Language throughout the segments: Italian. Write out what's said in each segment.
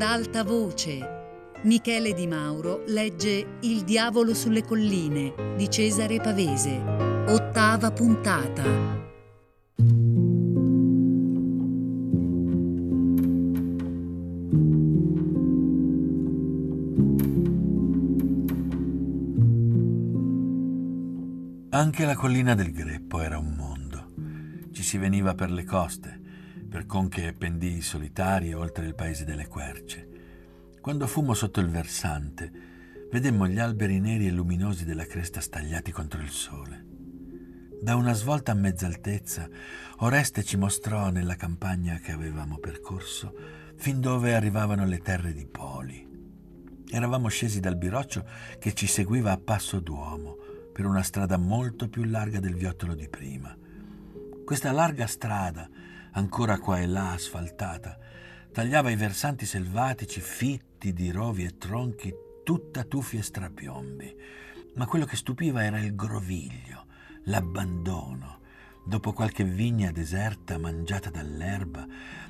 ad alta voce. Michele Di Mauro legge Il diavolo sulle colline di Cesare Pavese. Ottava puntata. Anche la collina del Greppo era un mondo. Ci si veniva per le coste, per conche e pendii solitari oltre il paese delle querce. Quando fummo sotto il versante, vedemmo gli alberi neri e luminosi della cresta stagliati contro il sole. Da una svolta a mezza altezza, Oreste ci mostrò nella campagna che avevamo percorso fin dove arrivavano le terre di Poli. Eravamo scesi dal biroccio che ci seguiva a passo d'uomo per una strada molto più larga del viottolo di prima. Questa larga strada, ancora qua e là asfaltata, tagliava i versanti selvatici fitti di rovi e tronchi tutta tufi e strapiombi. Ma quello che stupiva era il groviglio, l'abbandono. Dopo qualche vigna deserta mangiata dall'erba,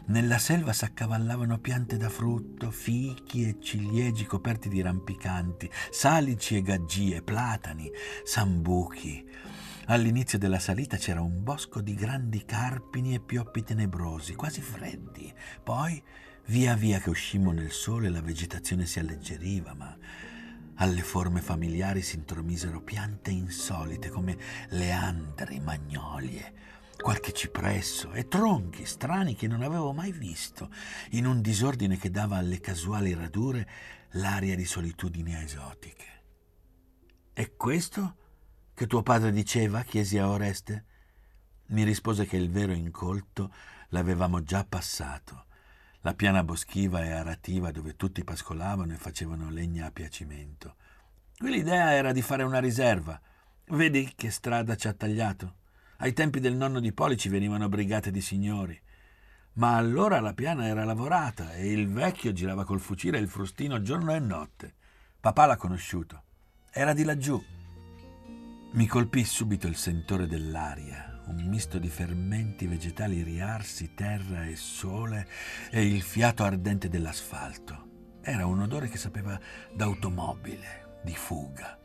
nella selva s'accavallavano piante da frutto, fichi e ciliegi coperti di rampicanti, salici e gaggie, platani, sambuchi. All'inizio della salita c'era un bosco di grandi carpini e pioppi tenebrosi, quasi freddi. Poi, via via che uscimmo nel sole, la vegetazione si alleggeriva, ma alle forme familiari si intromisero piante insolite come leandri, magnolie, qualche cipresso e tronchi strani che non avevo mai visto, in un disordine che dava alle casuali radure l'aria di solitudini esotiche. E questo? Che tuo padre diceva? chiesi a Oreste. Mi rispose che il vero incolto l'avevamo già passato. La piana boschiva e arativa dove tutti pascolavano e facevano legna a piacimento. Qui l'idea era di fare una riserva. Vedi che strada ci ha tagliato? Ai tempi del nonno di Poli ci venivano brigate di signori. Ma allora la piana era lavorata e il vecchio girava col fucile e il frustino giorno e notte. Papà l'ha conosciuto. Era di laggiù. Mi colpì subito il sentore dell'aria, un misto di fermenti vegetali riarsi, terra e sole e il fiato ardente dell'asfalto. Era un odore che sapeva d'automobile, di fuga,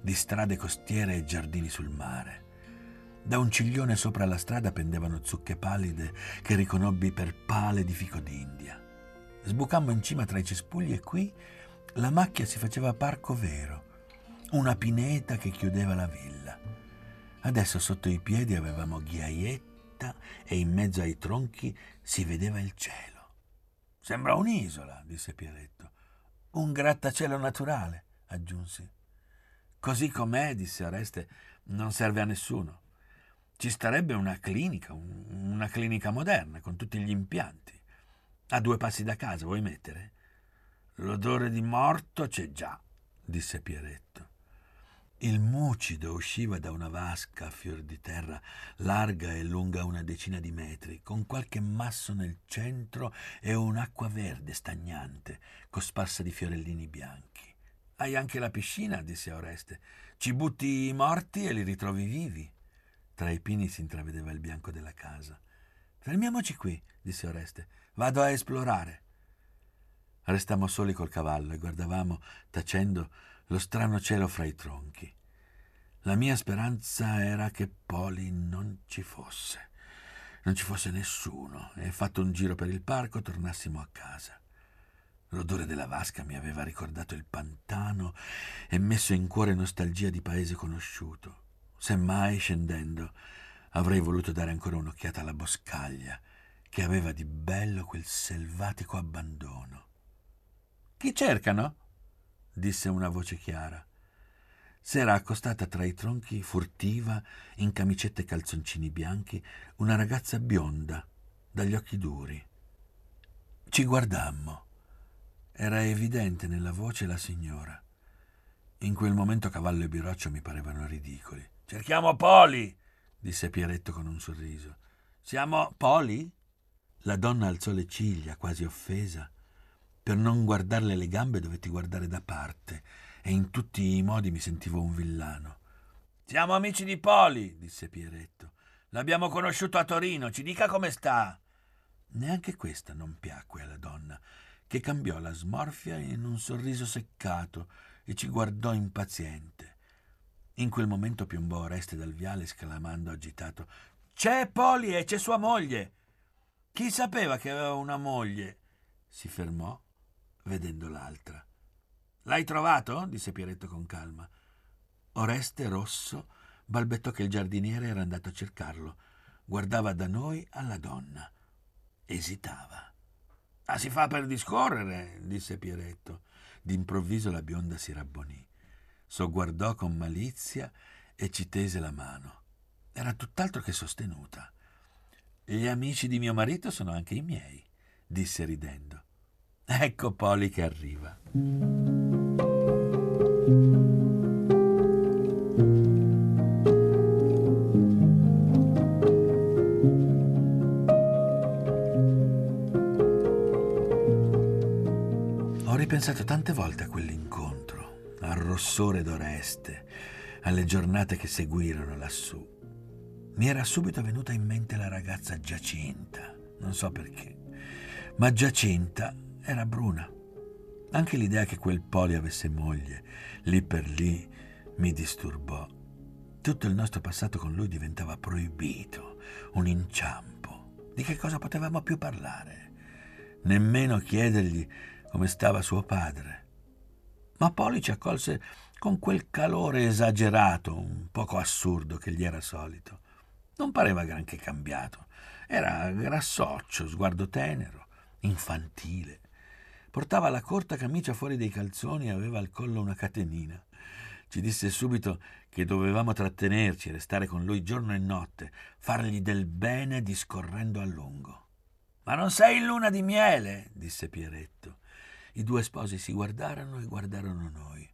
di strade costiere e giardini sul mare. Da un ciglione sopra la strada pendevano zucche pallide che riconobbi per pale di fico d'India. Sbucammo in cima tra i cespugli e qui la macchia si faceva parco vero una pineta che chiudeva la villa. Adesso sotto i piedi avevamo ghiaietta e in mezzo ai tronchi si vedeva il cielo. Sembra un'isola, disse Pieretto. Un grattacielo naturale, aggiunsi. Così com'è, disse Oreste, non serve a nessuno. Ci starebbe una clinica, una clinica moderna, con tutti gli impianti. A due passi da casa, vuoi mettere? L'odore di morto c'è già, disse Pieretto. Il mucido usciva da una vasca a fior di terra, larga e lunga una decina di metri, con qualche masso nel centro e un'acqua verde stagnante, cosparsa di fiorellini bianchi. Hai anche la piscina, disse Oreste. Ci butti i morti e li ritrovi vivi. Tra i pini si intravedeva il bianco della casa. Fermiamoci qui, disse Oreste. Vado a esplorare. Restammo soli col cavallo e guardavamo, tacendo, lo strano cielo fra i tronchi. La mia speranza era che Poli non ci fosse, non ci fosse nessuno e fatto un giro per il parco tornassimo a casa. L'odore della vasca mi aveva ricordato il pantano e messo in cuore nostalgia di paese conosciuto. Semmai, scendendo, avrei voluto dare ancora un'occhiata alla boscaglia che aveva di bello quel selvatico abbandono. Chi cercano? Disse una voce chiara. S'era accostata tra i tronchi, furtiva, in camicetta e calzoncini bianchi, una ragazza bionda, dagli occhi duri. Ci guardammo. Era evidente nella voce la signora. In quel momento Cavallo e Biroccio mi parevano ridicoli. Cerchiamo Poli, disse Pieretto con un sorriso. Siamo Poli? La donna alzò le ciglia, quasi offesa. Per non guardarle le gambe dovetti guardare da parte e in tutti i modi mi sentivo un villano. Siamo amici di Poli, disse Pieretto. L'abbiamo conosciuto a Torino, ci dica come sta. Neanche questa non piacque alla donna, che cambiò la smorfia in un sorriso seccato e ci guardò impaziente. In quel momento piombò Oreste dal viale esclamando agitato C'è Poli e c'è sua moglie! Chi sapeva che aveva una moglie? Si fermò, vedendo l'altra. L'hai trovato? disse Pieretto con calma. Oreste, rosso, balbettò che il giardiniere era andato a cercarlo. Guardava da noi alla donna. Esitava. Ah, si fa per discorrere, disse Pieretto. D'improvviso la bionda si rabbonì sogguardò con malizia e ci tese la mano. Era tutt'altro che sostenuta. Gli amici di mio marito sono anche i miei, disse ridendo. Ecco Poli che arriva. Ho ripensato tante volte a quell'incontro al rossore d'Oreste, alle giornate che seguirono lassù. Mi era subito venuta in mente la ragazza Giacinta, non so perché, ma Giacinta era bruna. Anche l'idea che quel Poli avesse moglie, lì per lì, mi disturbò. Tutto il nostro passato con lui diventava proibito, un inciampo. Di che cosa potevamo più parlare? Nemmeno chiedergli come stava suo padre ma Poli ci accolse con quel calore esagerato, un poco assurdo che gli era solito. Non pareva granché cambiato. Era grassoccio, sguardo tenero, infantile. Portava la corta camicia fuori dei calzoni e aveva al collo una catenina. Ci disse subito che dovevamo trattenerci restare con lui giorno e notte, fargli del bene discorrendo a lungo. Ma non sei in luna di miele, disse Pieretto. I due sposi si guardarono e guardarono noi.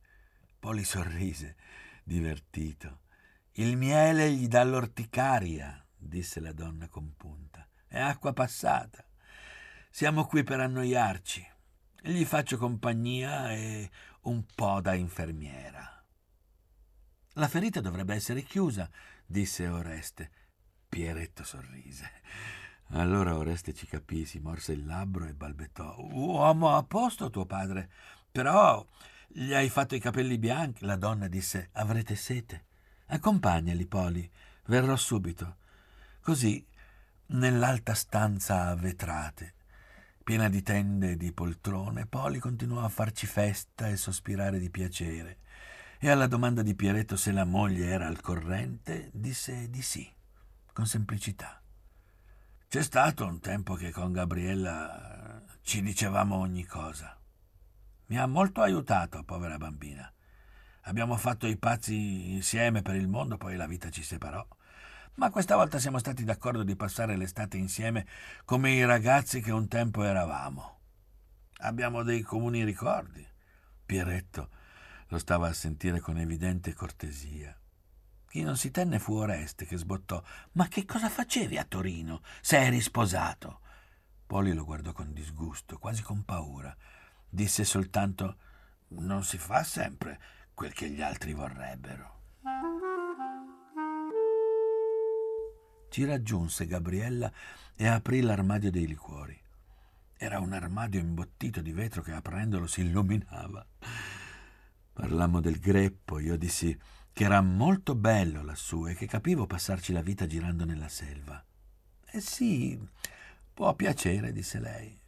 Poli sorrise, divertito. Il miele gli dà l'orticaria, disse la donna compunta. È acqua passata. Siamo qui per annoiarci. Gli faccio compagnia e un po' da infermiera. La ferita dovrebbe essere chiusa, disse Oreste. Pieretto sorrise. Allora Oreste ci capì, si morse il labbro e balbettò. Uomo a posto tuo padre, però gli hai fatto i capelli bianchi. La donna disse, avrete sete. Accompagnali, Poli, verrò subito. Così, nell'alta stanza a vetrate, piena di tende e di poltrone, Poli continuò a farci festa e sospirare di piacere. E alla domanda di Pieretto se la moglie era al corrente, disse di sì, con semplicità. C'è stato un tempo che con Gabriella ci dicevamo ogni cosa. Mi ha molto aiutato, povera bambina. Abbiamo fatto i pazzi insieme per il mondo, poi la vita ci separò. Ma questa volta siamo stati d'accordo di passare l'estate insieme come i ragazzi che un tempo eravamo. Abbiamo dei comuni ricordi. Pieretto lo stava a sentire con evidente cortesia. Chi non si tenne fu Oreste che sbottò. Ma che cosa facevi a Torino se eri sposato? Poli lo guardò con disgusto, quasi con paura. Disse soltanto Non si fa sempre quel che gli altri vorrebbero. Ci raggiunse Gabriella e aprì l'armadio dei liquori. Era un armadio imbottito di vetro che aprendolo si illuminava. Parlammo del greppo, io dissi che era molto bello lassù e che capivo passarci la vita girando nella selva. Eh sì, può piacere, disse lei.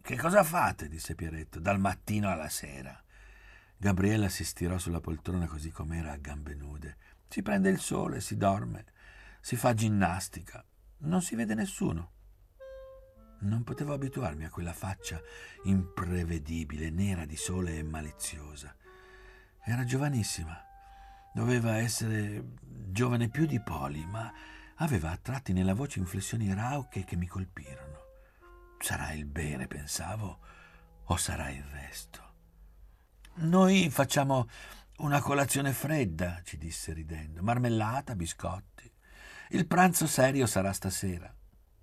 Che cosa fate? disse Pieretto, dal mattino alla sera. Gabriella si stirò sulla poltrona così com'era a gambe nude. Si prende il sole, si dorme, si fa ginnastica. Non si vede nessuno. Non potevo abituarmi a quella faccia imprevedibile, nera di sole e maliziosa. Era giovanissima Doveva essere giovane più di Poli, ma aveva a tratti nella voce inflessioni rauche che mi colpirono. Sarà il bere, pensavo, o sarà il resto? Noi facciamo una colazione fredda, ci disse ridendo, marmellata, biscotti. Il pranzo serio sarà stasera.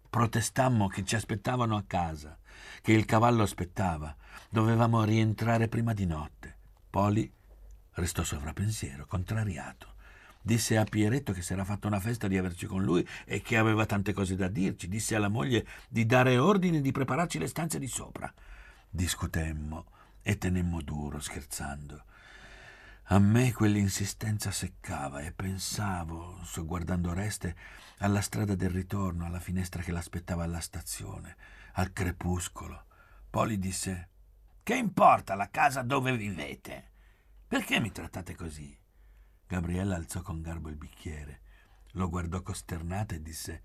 Protestammo che ci aspettavano a casa, che il cavallo aspettava. Dovevamo rientrare prima di notte. Poli Restò sovrappensiero, contrariato. Disse a Pieretto che si era fatta una festa di averci con lui e che aveva tante cose da dirci. Disse alla moglie di dare ordine di prepararci le stanze di sopra. Discutemmo e tenemmo duro, scherzando. A me quell'insistenza seccava e pensavo, sogguardando Oreste, alla strada del ritorno, alla finestra che l'aspettava alla stazione, al crepuscolo. Poli disse: Che importa la casa dove vivete? Perché mi trattate così? Gabriella alzò con garbo il bicchiere, lo guardò costernata e disse: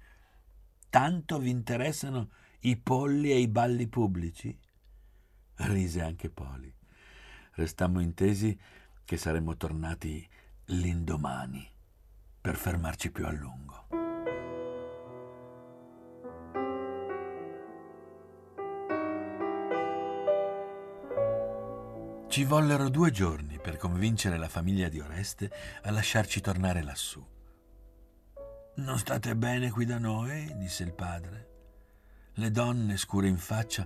Tanto vi interessano i polli e i balli pubblici? Rise anche Poli. Restammo intesi che saremmo tornati l'indomani per fermarci più a lungo. Ci vollero due giorni per convincere la famiglia di Oreste a lasciarci tornare lassù. Non state bene qui da noi? disse il padre. Le donne, scure in faccia,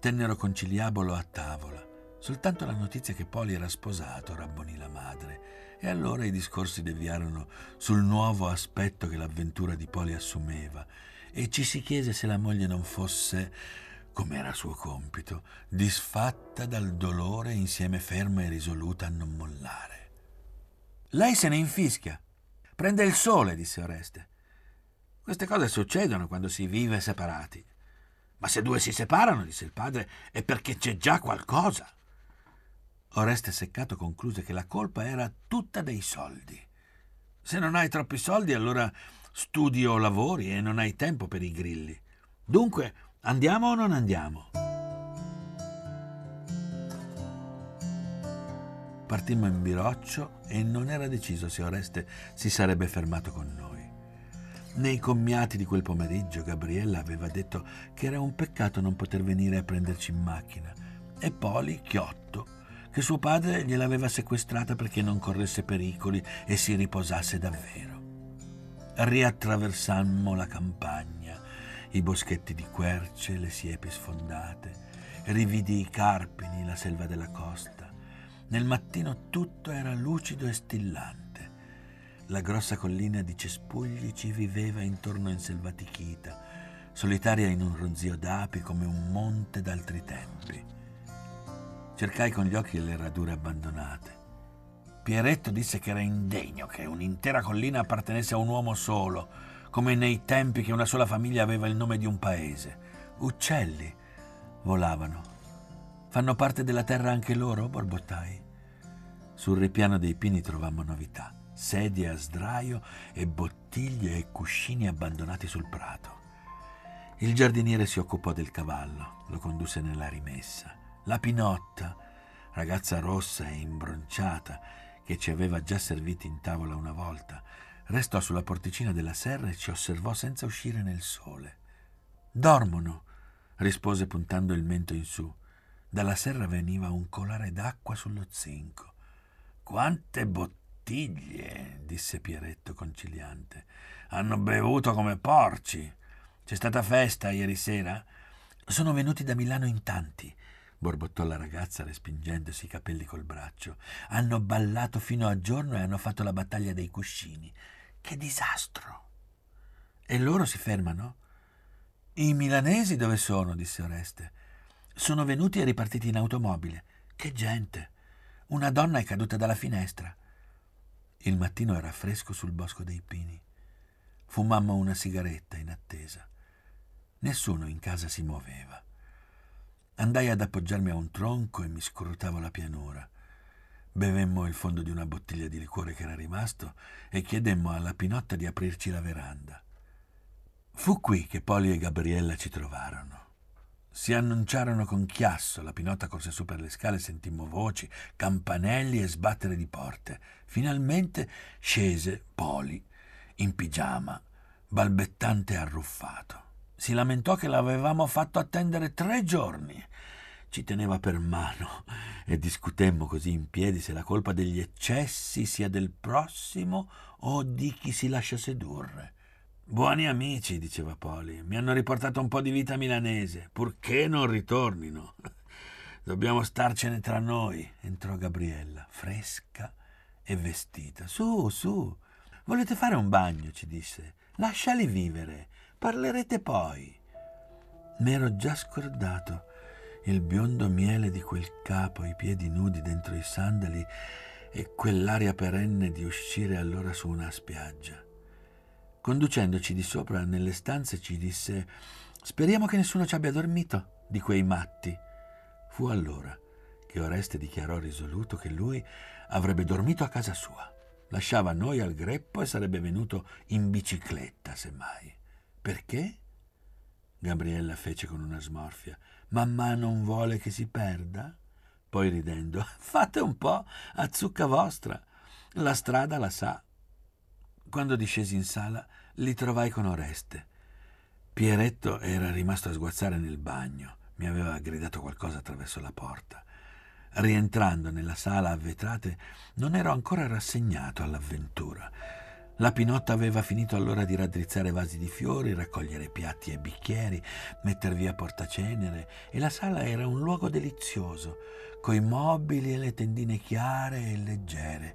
tennero conciliabolo a tavola Soltanto la notizia che Poli era sposato rabbonì la madre e allora i discorsi deviarono sul nuovo aspetto che l'avventura di Poli assumeva e ci si chiese se la moglie non fosse, come era suo compito, disfatta dal dolore insieme ferma e risoluta a non mollare. Lei se ne infischia. Prende il sole, disse Oreste. Queste cose succedono quando si vive separati. Ma se due si separano, disse il padre, è perché c'è già qualcosa. Oreste Seccato concluse che la colpa era tutta dei soldi. Se non hai troppi soldi, allora studi o lavori e non hai tempo per i grilli. Dunque, andiamo o non andiamo? Partimmo in biroccio e non era deciso se Oreste si sarebbe fermato con noi. Nei commiati di quel pomeriggio Gabriella aveva detto che era un peccato non poter venire a prenderci in macchina e Poli, chiotto, che suo padre gliel'aveva sequestrata perché non corresse pericoli e si riposasse davvero. Riattraversammo la campagna, i boschetti di querce, le siepi sfondate, rividi i carpini, la selva della costa. Nel mattino tutto era lucido e stillante. La grossa collina di cespugli ci viveva intorno in selvatichita, solitaria in un ronzio d'api come un monte d'altri tempi. Cercai con gli occhi le radure abbandonate. Pieretto disse che era indegno che un'intera collina appartenesse a un uomo solo, come nei tempi che una sola famiglia aveva il nome di un paese. Uccelli volavano. Fanno parte della terra anche loro? borbottai. Sul ripiano dei pini trovammo novità. Sedie a sdraio e bottiglie e cuscini abbandonati sul prato. Il giardiniere si occupò del cavallo, lo condusse nella rimessa. La Pinotta, ragazza rossa e imbronciata, che ci aveva già serviti in tavola una volta, restò sulla porticina della serra e ci osservò senza uscire nel sole. Dormono, rispose puntando il mento in su. Dalla serra veniva un colare d'acqua sullo zinco. Quante bottiglie, disse Pieretto conciliante. Hanno bevuto come porci. C'è stata festa ieri sera? Sono venuti da Milano in tanti borbottò la ragazza respingendosi i capelli col braccio. Hanno ballato fino a giorno e hanno fatto la battaglia dei cuscini. Che disastro! E loro si fermano? I milanesi dove sono? disse Oreste. Sono venuti e ripartiti in automobile. Che gente! Una donna è caduta dalla finestra. Il mattino era fresco sul bosco dei pini. Fumammo una sigaretta in attesa. Nessuno in casa si muoveva. Andai ad appoggiarmi a un tronco e mi scrutavo la pianura. Bevemmo il fondo di una bottiglia di liquore che era rimasto e chiedemmo alla Pinotta di aprirci la veranda. Fu qui che Poli e Gabriella ci trovarono. Si annunciarono con chiasso, la Pinotta corse su per le scale, sentimmo voci, campanelli e sbattere di porte. Finalmente scese Poli, in pigiama, balbettante e arruffato. Si lamentò che l'avevamo fatto attendere tre giorni. Ci teneva per mano e discutemmo così in piedi se la colpa degli eccessi sia del prossimo o di chi si lascia sedurre. Buoni amici, diceva Poli, mi hanno riportato un po' di vita milanese, purché non ritornino. Dobbiamo starcene tra noi, entrò Gabriella, fresca e vestita. Su, su, volete fare un bagno, ci disse. Lasciali vivere. Parlerete poi. M'ero già scordato. il biondo miele di quel capo, i piedi nudi dentro i sandali e quell'aria perenne di uscire allora su una spiaggia. Conducendoci di sopra nelle stanze ci disse Speriamo che nessuno ci abbia dormito di quei matti. Fu allora che Oreste dichiarò risoluto che lui avrebbe dormito a casa sua. Lasciava noi al greppo e sarebbe venuto in bicicletta, semmai. Perché? Gabriella fece con una smorfia. Mamma non vuole che si perda? Poi ridendo, fate un po' a zucca vostra. La strada la sa. Quando discesi in sala, li trovai con Oreste. Pieretto era rimasto a sguazzare nel bagno. Mi aveva gridato qualcosa attraverso la porta. Rientrando nella sala a vetrate, non ero ancora rassegnato all'avventura. La Pinotta aveva finito allora di raddrizzare vasi di fiori, raccogliere piatti e bicchieri, metter via portacenere e la sala era un luogo delizioso, coi mobili e le tendine chiare e leggere.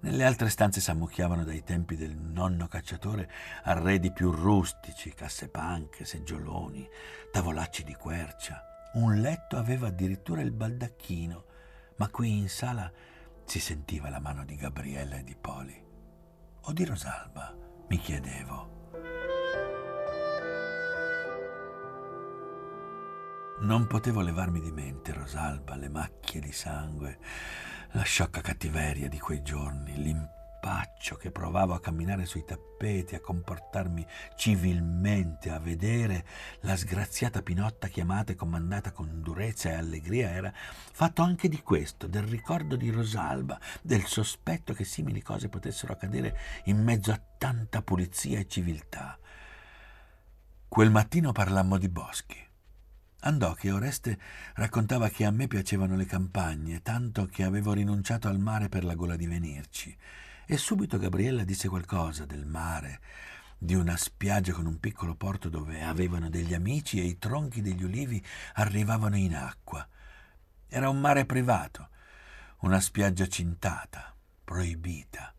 Nelle altre stanze s'ammucchiavano dai tempi del nonno cacciatore arredi più rustici, casse panche, seggioloni, tavolacci di quercia. Un letto aveva addirittura il baldacchino, ma qui in sala si sentiva la mano di Gabriella e di Poli. O di Rosalba, mi chiedevo. Non potevo levarmi di mente Rosalba, le macchie di sangue, la sciocca cattiveria di quei giorni, l'impegno impaccio che provavo a camminare sui tappeti, a comportarmi civilmente, a vedere la sgraziata Pinotta chiamata e comandata con durezza e allegria era fatto anche di questo, del ricordo di Rosalba, del sospetto che simili cose potessero accadere in mezzo a tanta pulizia e civiltà. Quel mattino parlammo di boschi. Andò che Oreste raccontava che a me piacevano le campagne, tanto che avevo rinunciato al mare per la gola di venirci. E subito Gabriella disse qualcosa del mare, di una spiaggia con un piccolo porto dove avevano degli amici e i tronchi degli ulivi arrivavano in acqua. Era un mare privato, una spiaggia cintata, proibita,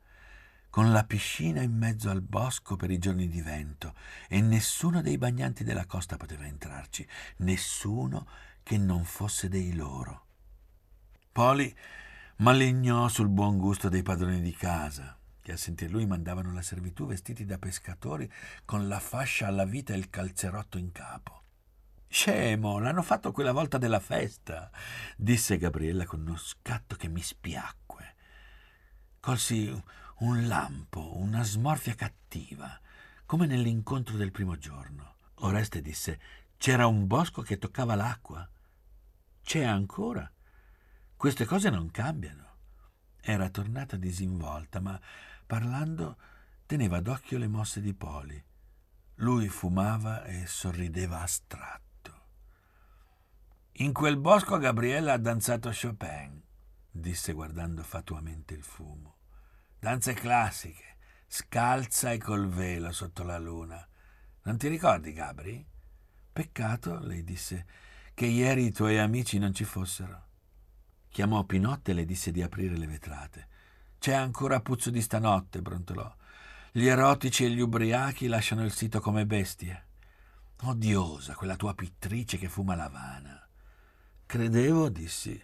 con la piscina in mezzo al bosco per i giorni di vento e nessuno dei bagnanti della costa poteva entrarci, nessuno che non fosse dei loro. Poli malignò sul buon gusto dei padroni di casa, che a sentir lui mandavano la servitù vestiti da pescatori con la fascia alla vita e il calzerotto in capo. Scemo, l'hanno fatto quella volta della festa, disse Gabriella con uno scatto che mi spiacque. Colsi un lampo, una smorfia cattiva, come nell'incontro del primo giorno. Oreste disse: C'era un bosco che toccava l'acqua. C'è ancora. Queste cose non cambiano. Era tornata disinvolta, ma parlando teneva d'occhio le mosse di Poli. Lui fumava e sorrideva astratto. In quel bosco Gabriella ha danzato Chopin, disse guardando fatuamente il fumo. Danze classiche, scalza e col velo sotto la luna. Non ti ricordi, Gabri? Peccato, lei disse, che ieri i tuoi amici non ci fossero. Chiamò Pinotte e le disse di aprire le vetrate. C'è ancora puzzo di stanotte, brontolò. Gli erotici e gli ubriachi lasciano il sito come bestie. Odiosa quella tua pittrice che fuma l'avana. Credevo, dissi,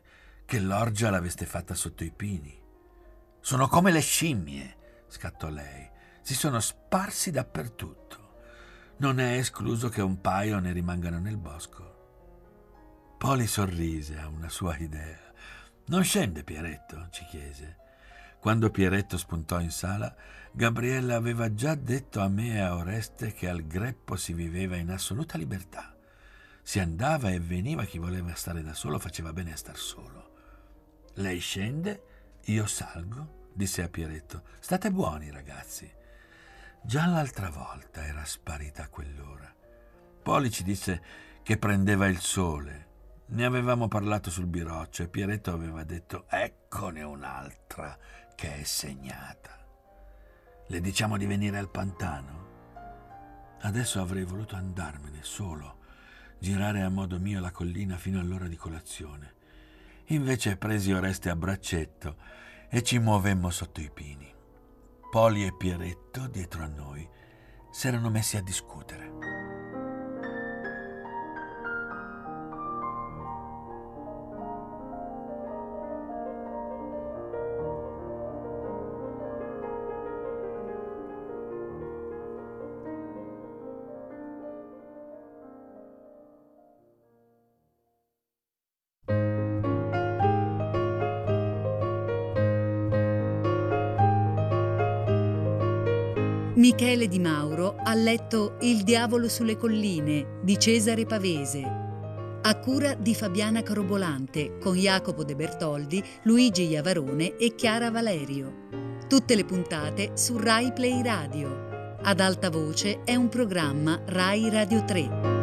che l'orgia l'aveste fatta sotto i pini. Sono come le scimmie, scattò lei. Si sono sparsi dappertutto. Non è escluso che un paio ne rimangano nel bosco. Poli sorrise a una sua idea. Non scende Pieretto? ci chiese. Quando Pieretto spuntò in sala, Gabriella aveva già detto a me e a Oreste che al greppo si viveva in assoluta libertà. Si andava e veniva chi voleva stare da solo, faceva bene a star solo. Lei scende, io salgo, disse a Pieretto. State buoni, ragazzi. Già l'altra volta era sparita a quell'ora. Poli ci disse che prendeva il sole ne avevamo parlato sul biroccio e Pieretto aveva detto eccone un'altra che è segnata. Le diciamo di venire al pantano? Adesso avrei voluto andarmene solo, girare a modo mio la collina fino all'ora di colazione. Invece presi Oreste a braccetto e ci muovemmo sotto i pini. Poli e Pieretto, dietro a noi, s'erano messi a discutere. Michele Di Mauro ha letto Il diavolo sulle colline di Cesare Pavese, a cura di Fabiana Carobolante con Jacopo De Bertoldi, Luigi Iavarone e Chiara Valerio. Tutte le puntate su Rai Play Radio. Ad alta voce è un programma Rai Radio 3.